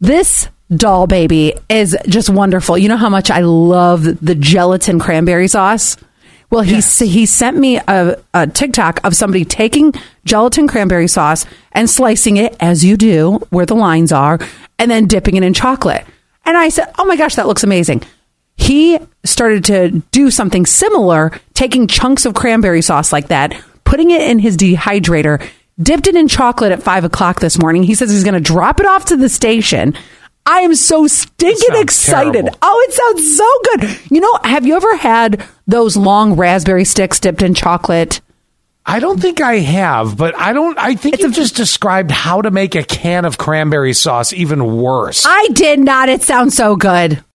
This doll baby is just wonderful. You know how much I love the gelatin cranberry sauce? Well, he Yes. he sent me a, a TikTok of somebody taking gelatin cranberry sauce and slicing it as you do where the lines are and then dipping it in chocolate. And I said, "Oh my gosh, that looks amazing." He started to do something similar, taking chunks of cranberry sauce like that, putting it in his dehydrator, dipped it in chocolate at five o'clock this morning. He says he's going to drop it off to the station. I am so stinking excited. terrible. Oh, it sounds so good. You know, have you ever had those long raspberry sticks dipped in chocolate? I don't think I have, but I don't. I think you just described how to make a can of cranberry sauce even worse. I did not. It sounds so good.